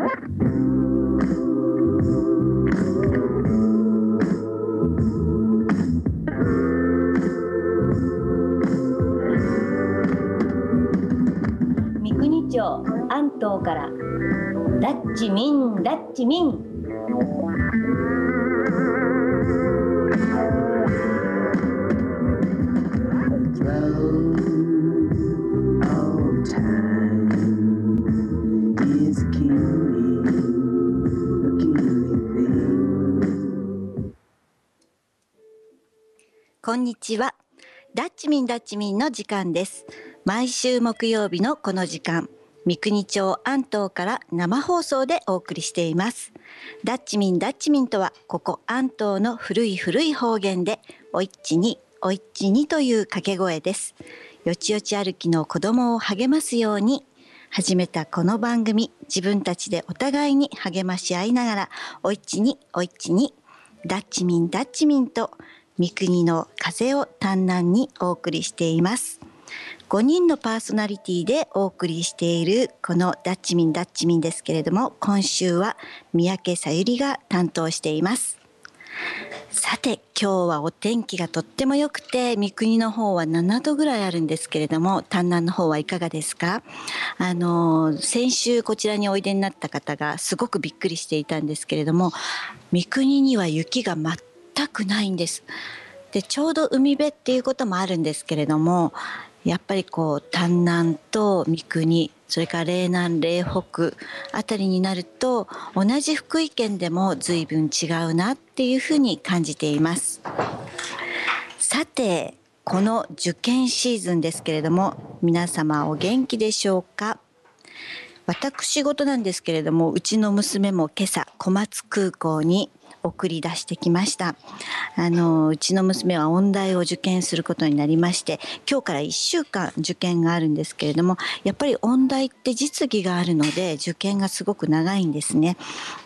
三国町安東から。ダッチミンダッチミン。こんにちは。ダッチミンダッチミンの時間です。毎週木曜日のこの時間、三国町安東から生放送でお送りしています。ダッチミンダッチミンとは、ここ安東の古い古い方言で、おいっちに、おいっちにという掛け声です。よちよち歩きの子供を励ますように、始めたこの番組、自分たちでお互いに励まし合いながら、おいっちに、おいっちに、ダッチミンダッチミンと、三国の風を淡々にお送りしています。5人のパーソナリティでお送りしているこのダッチミンダッチミンですけれども、今週は三宅さゆりが担当しています。さて、今日はお天気がとっても良くて、三国の方は7度ぐらいあるんですけれども、丹南の方はいかがですか？あの、先週こちらにおいでになった方がすごくびっくりしていたんですけれども、三国には雪が全全くないんです。でちょうど海辺っていうこともあるんですけれどもやっぱりこう丹南と三国それから嶺南嶺北あたりになると同じ福井県でも随分違うなっていうふうに感じています。さてこの受験シーズンですけれども皆様お元気でしょうか？私事なんですけれどもうちの娘も今朝小松空港に送り出してきました。あのうちの娘は音大を受験することになりまして今日から1週間受験があるんですけれどもやっぱり音大って実技があるので受験がすごく長いんですね。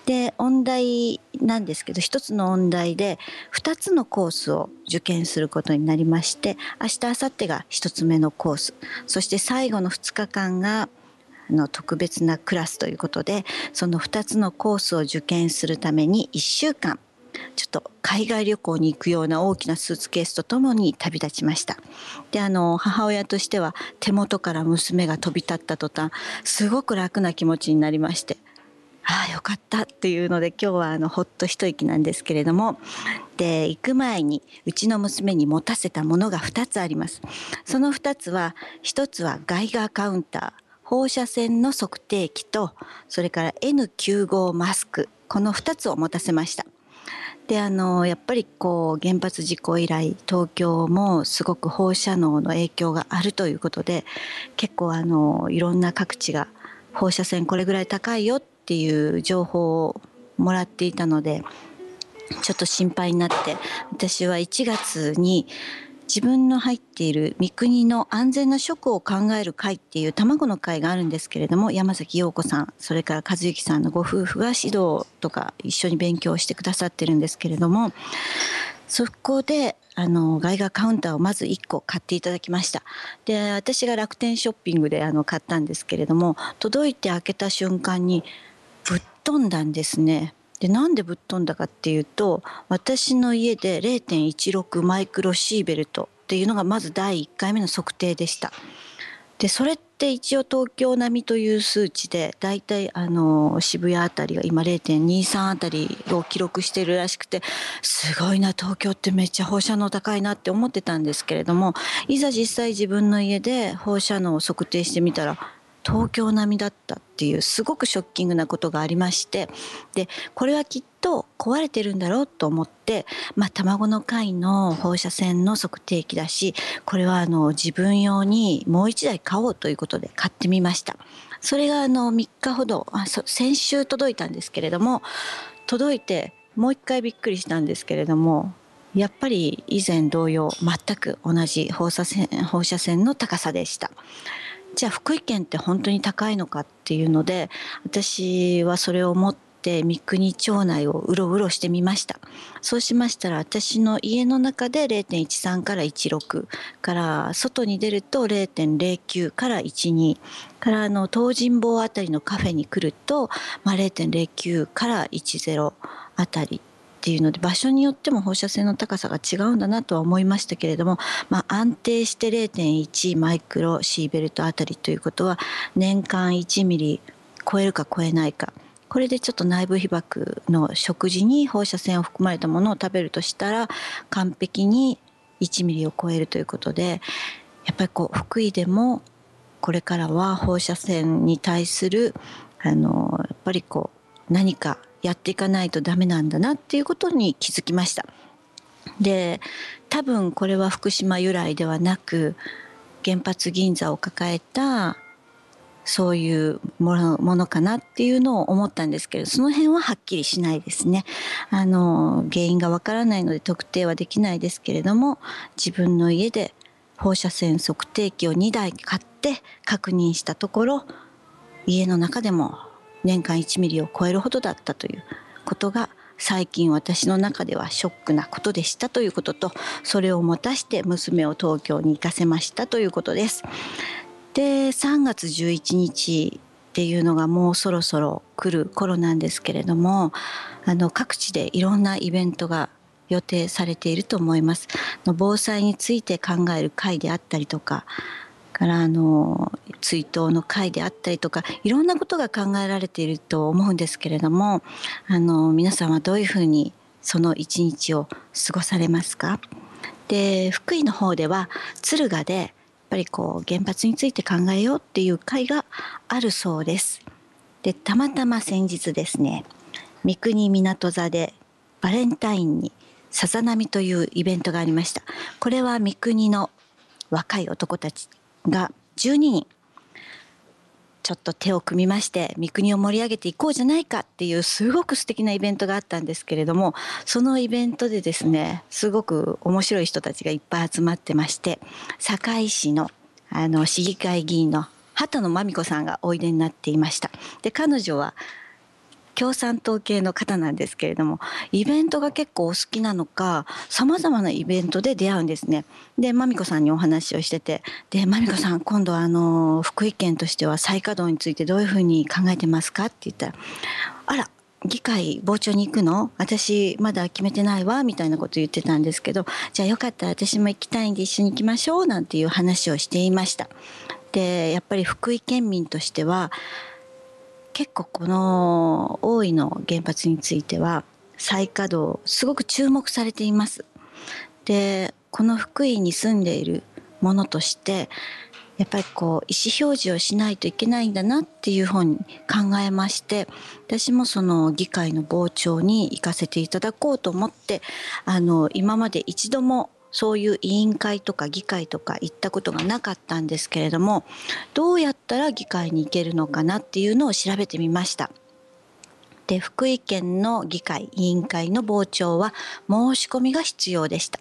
で音大なんですけど一つの音大で2つのコースを受験することになりまして明日明後日が1つ目のコース。そして最後の2日間がの特別なクラスということでその2つのコースを受験するために1週間ちょっと海外旅行に行くような大きなスーツケースとともに旅立ちました。であの母親としては手元から娘が飛び立った途端すごく楽な気持ちになりましてああよかったっていうので今日はあのほっと一息なんですけれどもで行く前にうちの娘に持たせたものが2つあります。その2つは1つはガイガーカウンター。放射線の測定器とそれから N95 マスクこの2つを持たせました。であのやっぱりこう原発事故以来東京もすごく放射能の影響があるということで結構あのいろんな各地が放射線これぐらい高いよっていう情報をもらっていたのでちょっと心配になって私は1月に自分の入っている三国の安全な食を考える会っていう卵の会があるんですけれども山崎陽子さんそれから和幸さんのご夫婦が指導とか一緒に勉強してくださってるんですけれどもそこであの外画カウンターをまず1個買っていただきました。で私が楽天ショッピングであの買ったんですけれども届いて開けた瞬間にぶっ飛んだんですね。でなんでぶっ飛んだかっていうと私の家で0.16マイクロシーベルトっていうのがまず第1回目の測定でした。でそれって一応東京並みという数値でだいたいあの渋谷あたりが今0.23あたりを記録してるらしくてすごいな東京ってめっちゃ放射能高いなって思ってたんですけれどもいざ実際自分の家で放射能を測定してみたら東京並みだったっていうすごくショッキングなことがありましてでこれはきっと壊れてるんだろうと思って、まあ、卵の貝の放射線の測定器だしこれはあの自分用にもう一台買おうということで買ってみました。それがあの3日ほどあ先週届いたんですけれども届いてもう一回びっくりしたんですけれどもやっぱり以前同様全く同じ放射線放射線の高さでした。じゃあ福井県って本当に高いのかっていうので私はそれを持って三国町内をうろうろしてみました。そうしましたら私の家の中で0.13から16から外に出ると0.09から12からあの東尋坊あたりのカフェに来ると、まあ、0.09から10あたり。っていうので場所によっても放射線の高さが違うんだなとは思いましたけれども、まあ、安定して0.1マイクロシーベルトあたりということは年間1ミリ超えるか超えないか。これでちょっと内部被曝の食事に放射線を含まれたものを食べるとしたら完璧に1ミリを超えるということでやっぱりこう福井でもこれからは放射線に対するあのやっぱりこう何かやっていかないとダメなんだなっていうことに気づきました。で多分これは福島由来ではなく原発銀座を抱えたそういうものものかなっていうのを思ったんですけどその辺ははっきりしないですね。あの原因がわからないので特定はできないですけれども自分の家で放射線測定器を2台買って確認したところ家の中でも年間1ミリを超えるほどだったということが最近私の中ではショックなことでしたということとそれを持たして娘を東京に行かせましたということです。で3月11日っていうのがもうそろそろ来る頃なんですけれどもあの各地でいろんなイベントが予定されていると思います。防災について考える会であったりとかからあの追悼の会であったりとかいろんなことが考えられていると思うんですけれどもあの皆さんはどういうふうにその一日を過ごされますか？で福井の方では敦賀でやっぱりこう原発について考えようっていう会があるそうです。でたまたま先日ですね三国港座でバレンタインにさざ波というイベントがありましたこれは三国の若い男たちが12人ちょっと手を組みまして三国を盛り上げていこうじゃないかっていうすごく素敵なイベントがあったんですけれどもそのイベントでですねすごく面白い人たちがいっぱい集まってまして堺市のあの市議会議員の畑野真美子さんがおいでになっていました。で彼女は共産党系の方なんですけれどもイベントが結構お好きなのかさまざまなイベントで出会うんですね。でまみこさんにお話をしてて「でまみこさん今度あの福井県としては再稼働についてどういうふうに考えてますか?」って言ったら「あら議会傍聴に行くの？私まだ決めてないわみたいなこと言ってたんですけどじゃあよかったら私も行きたいんで一緒に行きましょうなんていう話をしていました。でやっぱり福井県民としては結構この大井の原発については再稼働すごく注目されています。でこの福井に住んでいるものとしてやっぱりこう意思表示をしないといけないんだなっていうふうに考えまして私もその議会の傍聴に行かせていただこうと思ってあの今まで一度もそういう委員会とか議会とか行ったことがなかったんですけれどもどうやったら議会に行けるのかなっていうのを調べてみました。で福井県の議会委員会の傍聴は申し込みが必要でした。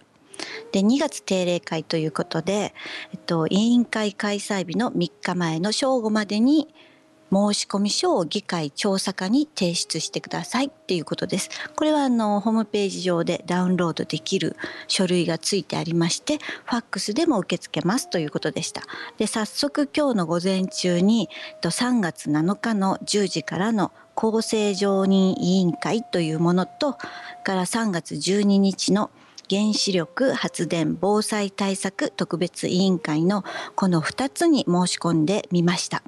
で2月定例会ということで、えっと、委員会開催日の3日前の正午までに申込書を議会調査課に提出してくださいっていうことです。これはあのホームページ上でダウンロードできる書類がついてありまして、ファックスでも受け付けますということでした。で、早速今日の午前中に3月7日の10時からの公正常任委員会というものと、から3月12日の原子力発電防災対策特別委員会のこの2つに申し込んでみました。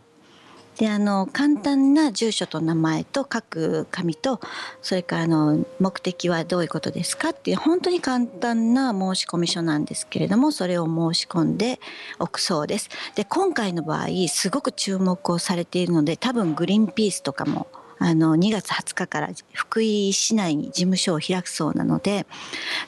であの簡単な住所と名前と書く紙とそれからあの目的はどういうことですかっていう本当に簡単な申込書なんですけれどもそれを申し込んでおくそうです。で今回の場合すごく注目をされているので多分グリーンピースとかもあの2月20日から福井市内に事務所を開くそうなので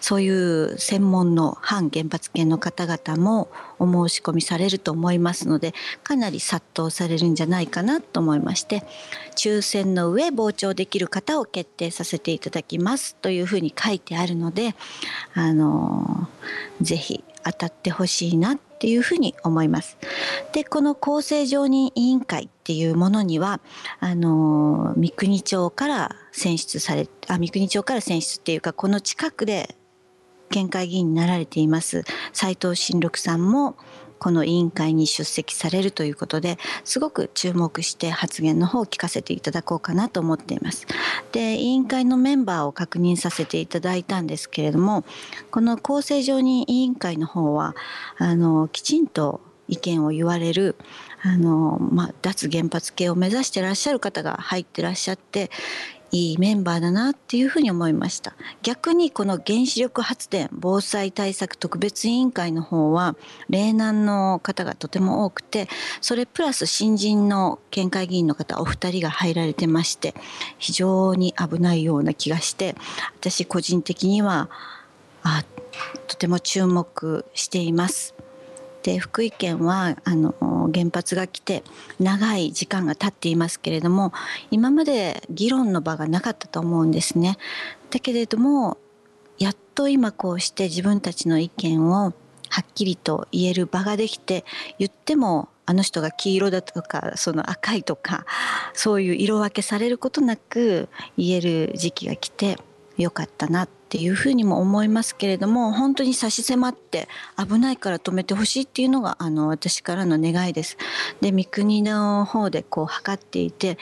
そういう専門の反原発系の方々もお申し込みされると思いますのでかなり殺到されるんじゃないかなと思いまして抽選の上傍聴できる方を決定させていただきますというふうに書いてあるのであのぜひ当たってほしいなっていうふうに思います。でこの厚生常任委員会っていうものにはあの三国町から選出されあ三国町から選出っていうかこの近くで県会議員になられています斉藤新六さんもこの委員会に出席されるということですごく注目して発言の方を聞かせていただこうかなと思っています。で委員会のメンバーを確認させていただいたんですけれどもこの公正常任委員会の方はあのきちんと意見を言われるあの、まあ、脱原発系を目指してらっしゃる方が入ってらっしゃっていいメンバーだなっていうふうに思いました逆にこの原子力発電防災対策特別委員会の方は霊難の方がとても多くてそれプラス新人の県会議員の方お二人が入られてまして非常に危ないような気がして私個人的にはあとても注目しています。で福井県はあの原発が来て長い時間が経っていますけれども今まで議論の場がなかったと思うんですね。だけれどもやっと今こうして自分たちの意見をはっきりと言える場ができて言ってもあの人が黄色だとかその赤いとかそういう色分けされることなく言える時期が来てよかったなっていうふうにも思いますけれども本当に差し迫って危ないから止めてほしいっていうのがあの私からの願いです。で三国の方でこう測っていて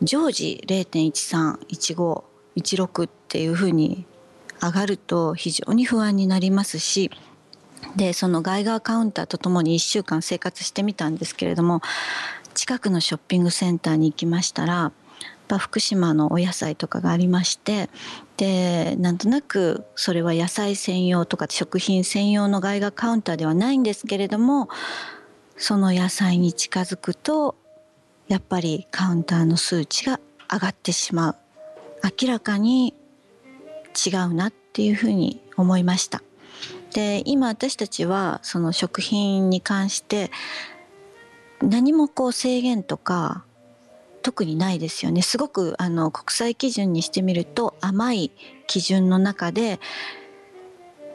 常時0.131516っていうふうに上がると非常に不安になりますしでそのガイガーカウンターとともに1週間生活してみたんですけれども近くのショッピングセンターに行きましたら福島のお野菜とかがありましてでなんとなくそれは野菜専用とか食品専用の外貨カウンターではないんですけれどもその野菜に近づくとやっぱりカウンターの数値が上がってしまう明らかに違うなっていうふうに思いました。で今私たちはその食品に関して何もこう制限とか特にないですよね。すごくあの国際基準にしてみると甘い基準の中で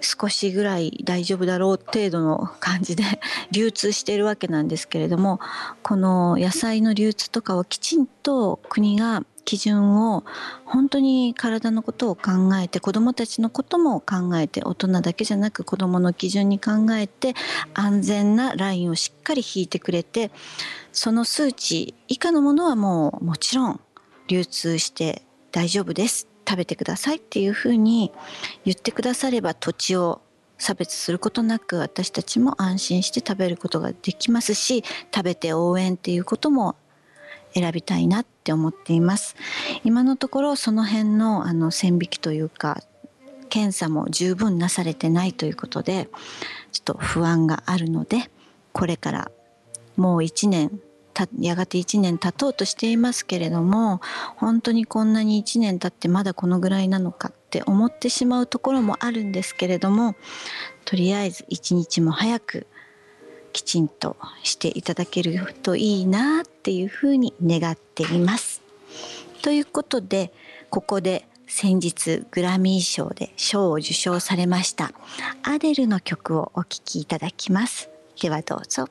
少しぐらい大丈夫だろう程度の感じで 流通しているわけなんですけれどもこの野菜の流通とかをきちんと国が基準を本当に体のことを考えて子どもたちのことも考えて大人だけじゃなく子どもの基準に考えて安全なラインをしっかり引いてくれてその数値以下のものはもうもちろん流通して大丈夫です。食べてくださいっていうふうに言ってくだされば土地を差別することなく私たちも安心して食べることができますし食べて応援っていうことも選びたいなって思っています。今のところその辺のあの線引きというか検査も十分なされてないということでちょっと不安があるのでこれからもう1年やがて1年経とうとしていますけれども本当にこんなに1年経ってまだこのぐらいなのかって思ってしまうところもあるんですけれどもとりあえず一日も早くきちんとしていただけるといいなっていうふうに願っています。ということでここで先日グラミー賞で賞を受賞されましたアデルの曲をお聴きいただきます。ではどうぞ。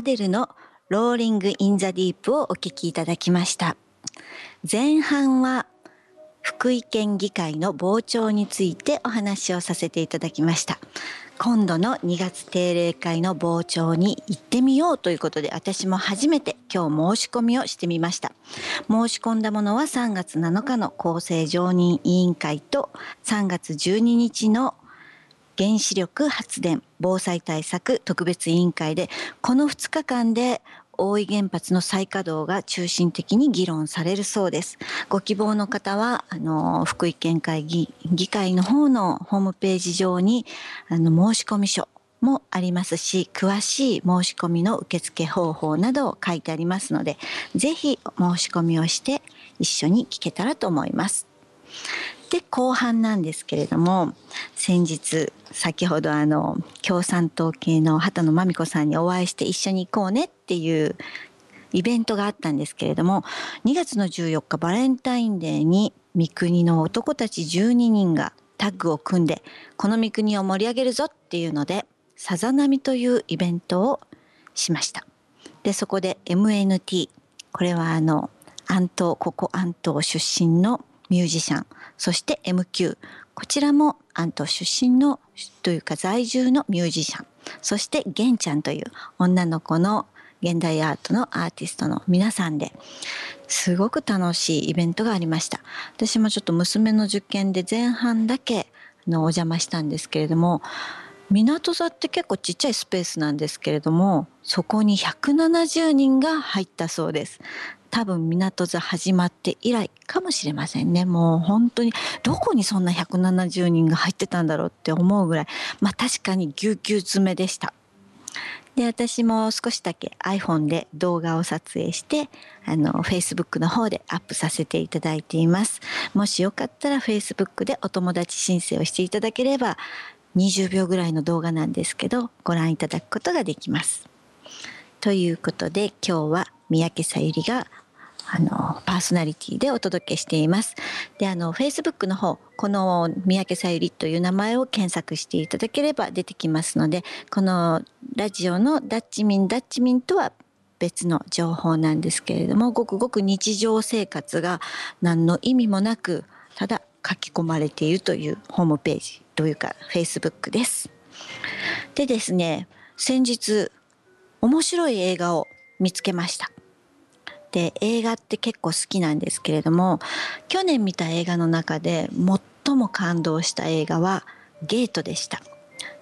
アデルのローリング・イン・ザ・ディープをお聴きいただきました。前半は福井県議会の傍聴についてお話をさせていただきました。今度の2月定例会の傍聴に行ってみようということで私も初めて今日申し込みをしてみました。申し込んだものは3月7日の厚生常任委員会と3月12日の原子力発電防災対策特別委員会でこの2日間で大井原発の再稼働が中心的に議論されるそうです。ご希望の方は、あの、福井県会議議会の方のホームページ上に、あの、申込書もありますし、詳しい申し込みの受付方法などを書いてありますので、ぜひ申し込みをして一緒に聞けたらと思います。で後半なんですけれども先日先ほどあの共産党系の畑野真美子さんにお会いして一緒に行こうねっていうイベントがあったんですけれども2月の14日バレンタインデーに三国の男たち12人がタッグを組んでこの三国を盛り上げるぞっていうのでさざ波というイベントをしました。でそこで MNT これはあの安東ここ安東出身のミュージシャンそして MQ こちらも安東出身のというか在住のミュージシャン。そして玄ちゃんという女の子の現代アートのアーティストの皆さんですごく楽しいイベントがありました。私もちょっと娘の受験で前半だけのお邪魔したんですけれども港座って結構ちっちゃいスペースなんですけれどもそこに170人が入ったそうです。多分港座始まって以来かもしれませんね。もう本当にどこにそんな170人が入ってたんだろうって思うぐらい。まあ確かにぎゅうぎゅう詰めでした。で私も少しだけ iPhone で動画を撮影してあの Facebook の方でアップさせていただいています。もしよかったら Facebook でお友達申請をしていただければ20秒ぐらいの動画なんですけどご覧いただくことができます。ということで今日は三宅さゆりがあのパーソナリティでお届けしています。であの Facebook の方この三宅さゆりという名前を検索していただければ出てきますのでこのラジオのダッチミンダッチミンとは別の情報なんですけれどもごくごく日常生活が何の意味もなくただ書き込まれているというホームページというか Facebook です。でですね先日面白い映画を見つけました。で映画って結構好きなんですけれども去年見た映画の中で最も感動した映画はゲートでした。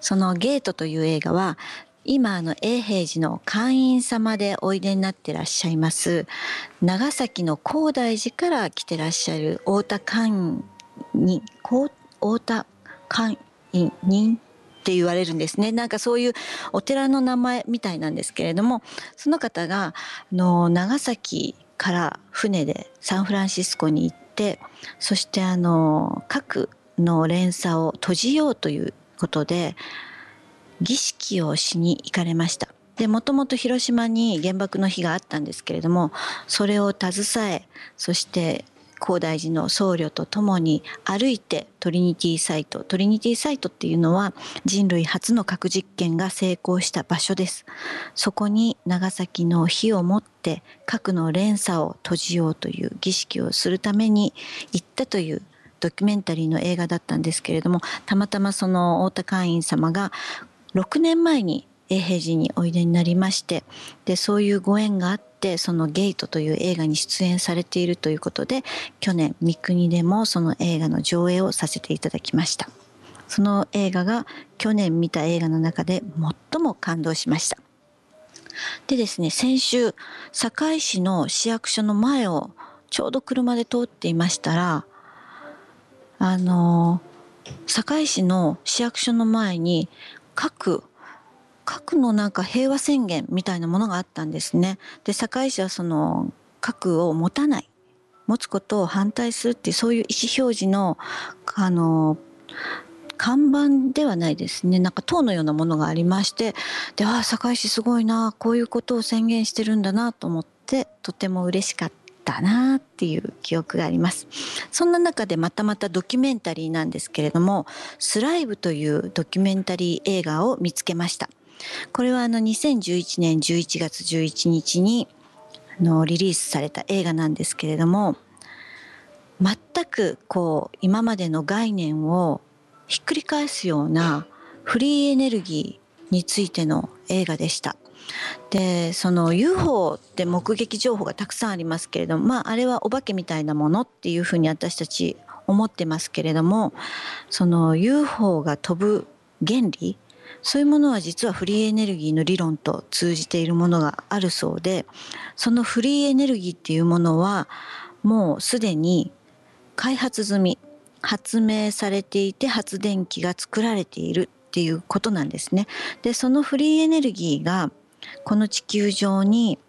そのゲートという映画は今あの永平寺の会員様でおいでになってらっしゃいます長崎の高大寺から来てらっしゃる太田会員に太田会員にって言われるんですねなんかそういうお寺の名前みたいなんですけれどもその方があの長崎から船でサンフランシスコに行ってそしてあの核の連鎖を閉じようということで儀式をしに行かれました。でもともと広島に原爆の日があったんですけれどもそれを携えそして高大寺の僧侶とともに歩いてトリニティサイトトリニティサイトっていうのは人類初の核実験が成功した場所です。そこに長崎の火を持って核の連鎖を閉じようという儀式をするために行ったというドキュメンタリーの映画だったんですけれどもたまたまその太田会員様が6年前に永平寺においでになりましてでそういうご縁があってその「ゲート」という映画に出演されているということで去年三国でもその映画の上映をさせていただきました。その映画が去年見た映画の中で最も感動しました。でですね先週堺市の市役所の前をちょうど車で通っていましたらあの堺市の市役所の前に各核のなんか平和宣言みたいなものがあったんですね。で堺市はその核を持たない。持つことを反対するっていうそういう意思表示のあの看板ではないですね。なんか塔のようなものがありましてでああ堺市すごいなこういうことを宣言してるんだなと思ってとても嬉しかったなっていう記憶があります。そんな中でまたまたドキュメンタリーなんですけれども「スライブ」というドキュメンタリー映画を見つけました。これはあの2011年11月11日にあのリリースされた映画なんですけれども全くこう今までの概念をひっくり返すようなフリーエネルギーについての映画でした。でその UFO って目撃情報がたくさんありますけれどもまああれはお化けみたいなものっていうふうに私たち思ってますけれどもその UFO が飛ぶ原理そういうものは実はフリーエネルギーの理論と通じているものがあるそうでそのフリーエネルギーっていうものはもうすでに開発済み発明されていて発電機が作られているっていうことなんですね。でそのフリーエネルギーがこの地球上に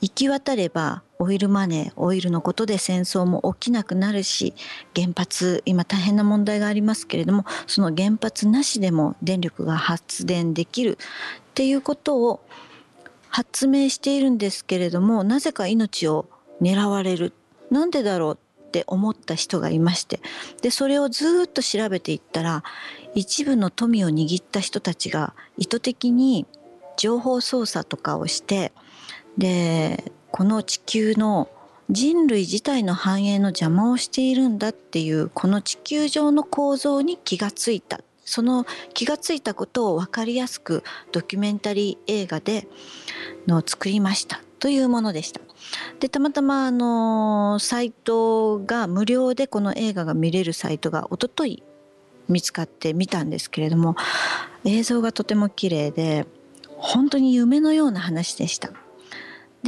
行き渡ればオイルマネーオイルのことで戦争も起きなくなるし原発今大変な問題がありますけれどもその原発なしでも電力が発電できる。っていうことを発明しているんですけれどもなぜか命を狙われる。なんでだろう？って思った人がいまして。でそれをずっと調べていったら一部の富を握った人たちが意図的に情報操作とかをしてでこの地球の人類自体の繁栄の邪魔をしているんだっていうこの地球上の構造に気がついたその気がついたことを分かりやすくドキュメンタリー映画での作りましたというものでした。でたまたまあのサイトが無料でこの映画が見れるサイトが一昨日見つかって見たんですけれども映像がとても綺麗で本当に夢のような話でした。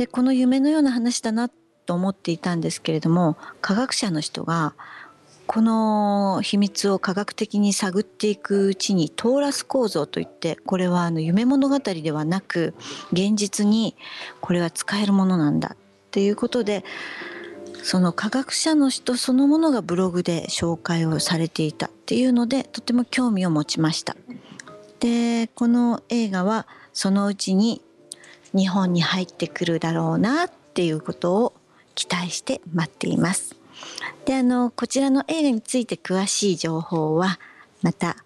でこの夢のような話だなと思っていたんですけれども科学者の人がこの秘密を科学的に探っていくうちにトーラス構造といってこれはあの夢物語ではなく現実にこれは使えるものなんだっていうことでその科学者の人そのものがブログで紹介をされていたっていうのでとても興味を持ちました。でこの映画はそのうちに日本に入ってくるだろうなっていうことを期待して待っています。であのこちらの映画について詳しい情報はまた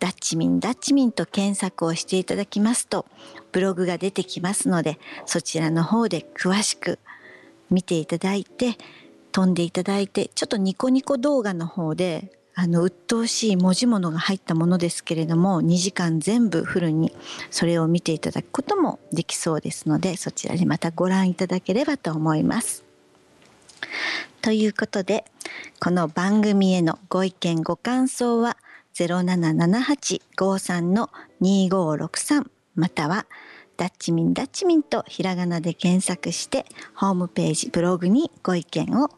ダッチミンダッチミンと検索をしていただきますとブログが出てきますのでそちらの方で詳しく見ていただいて飛んでいただいてちょっとニコニコ動画の方であの鬱陶しい文字物が入ったものですけれども2時間全部フルにそれを見ていただくこともできそうですのでそちらでまたご覧いただければと思います。ということでこの番組へのご意見ご感想は077853の2563またはダッチミンダッチミンとひらがなで検索してホームページブログにご意見を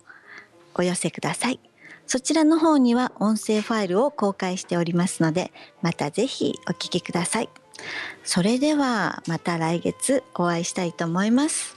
お寄せください。そちらの方には音声ファイルを公開しておりますので、またぜひお聞きください。それではまた来月お会いしたいと思います。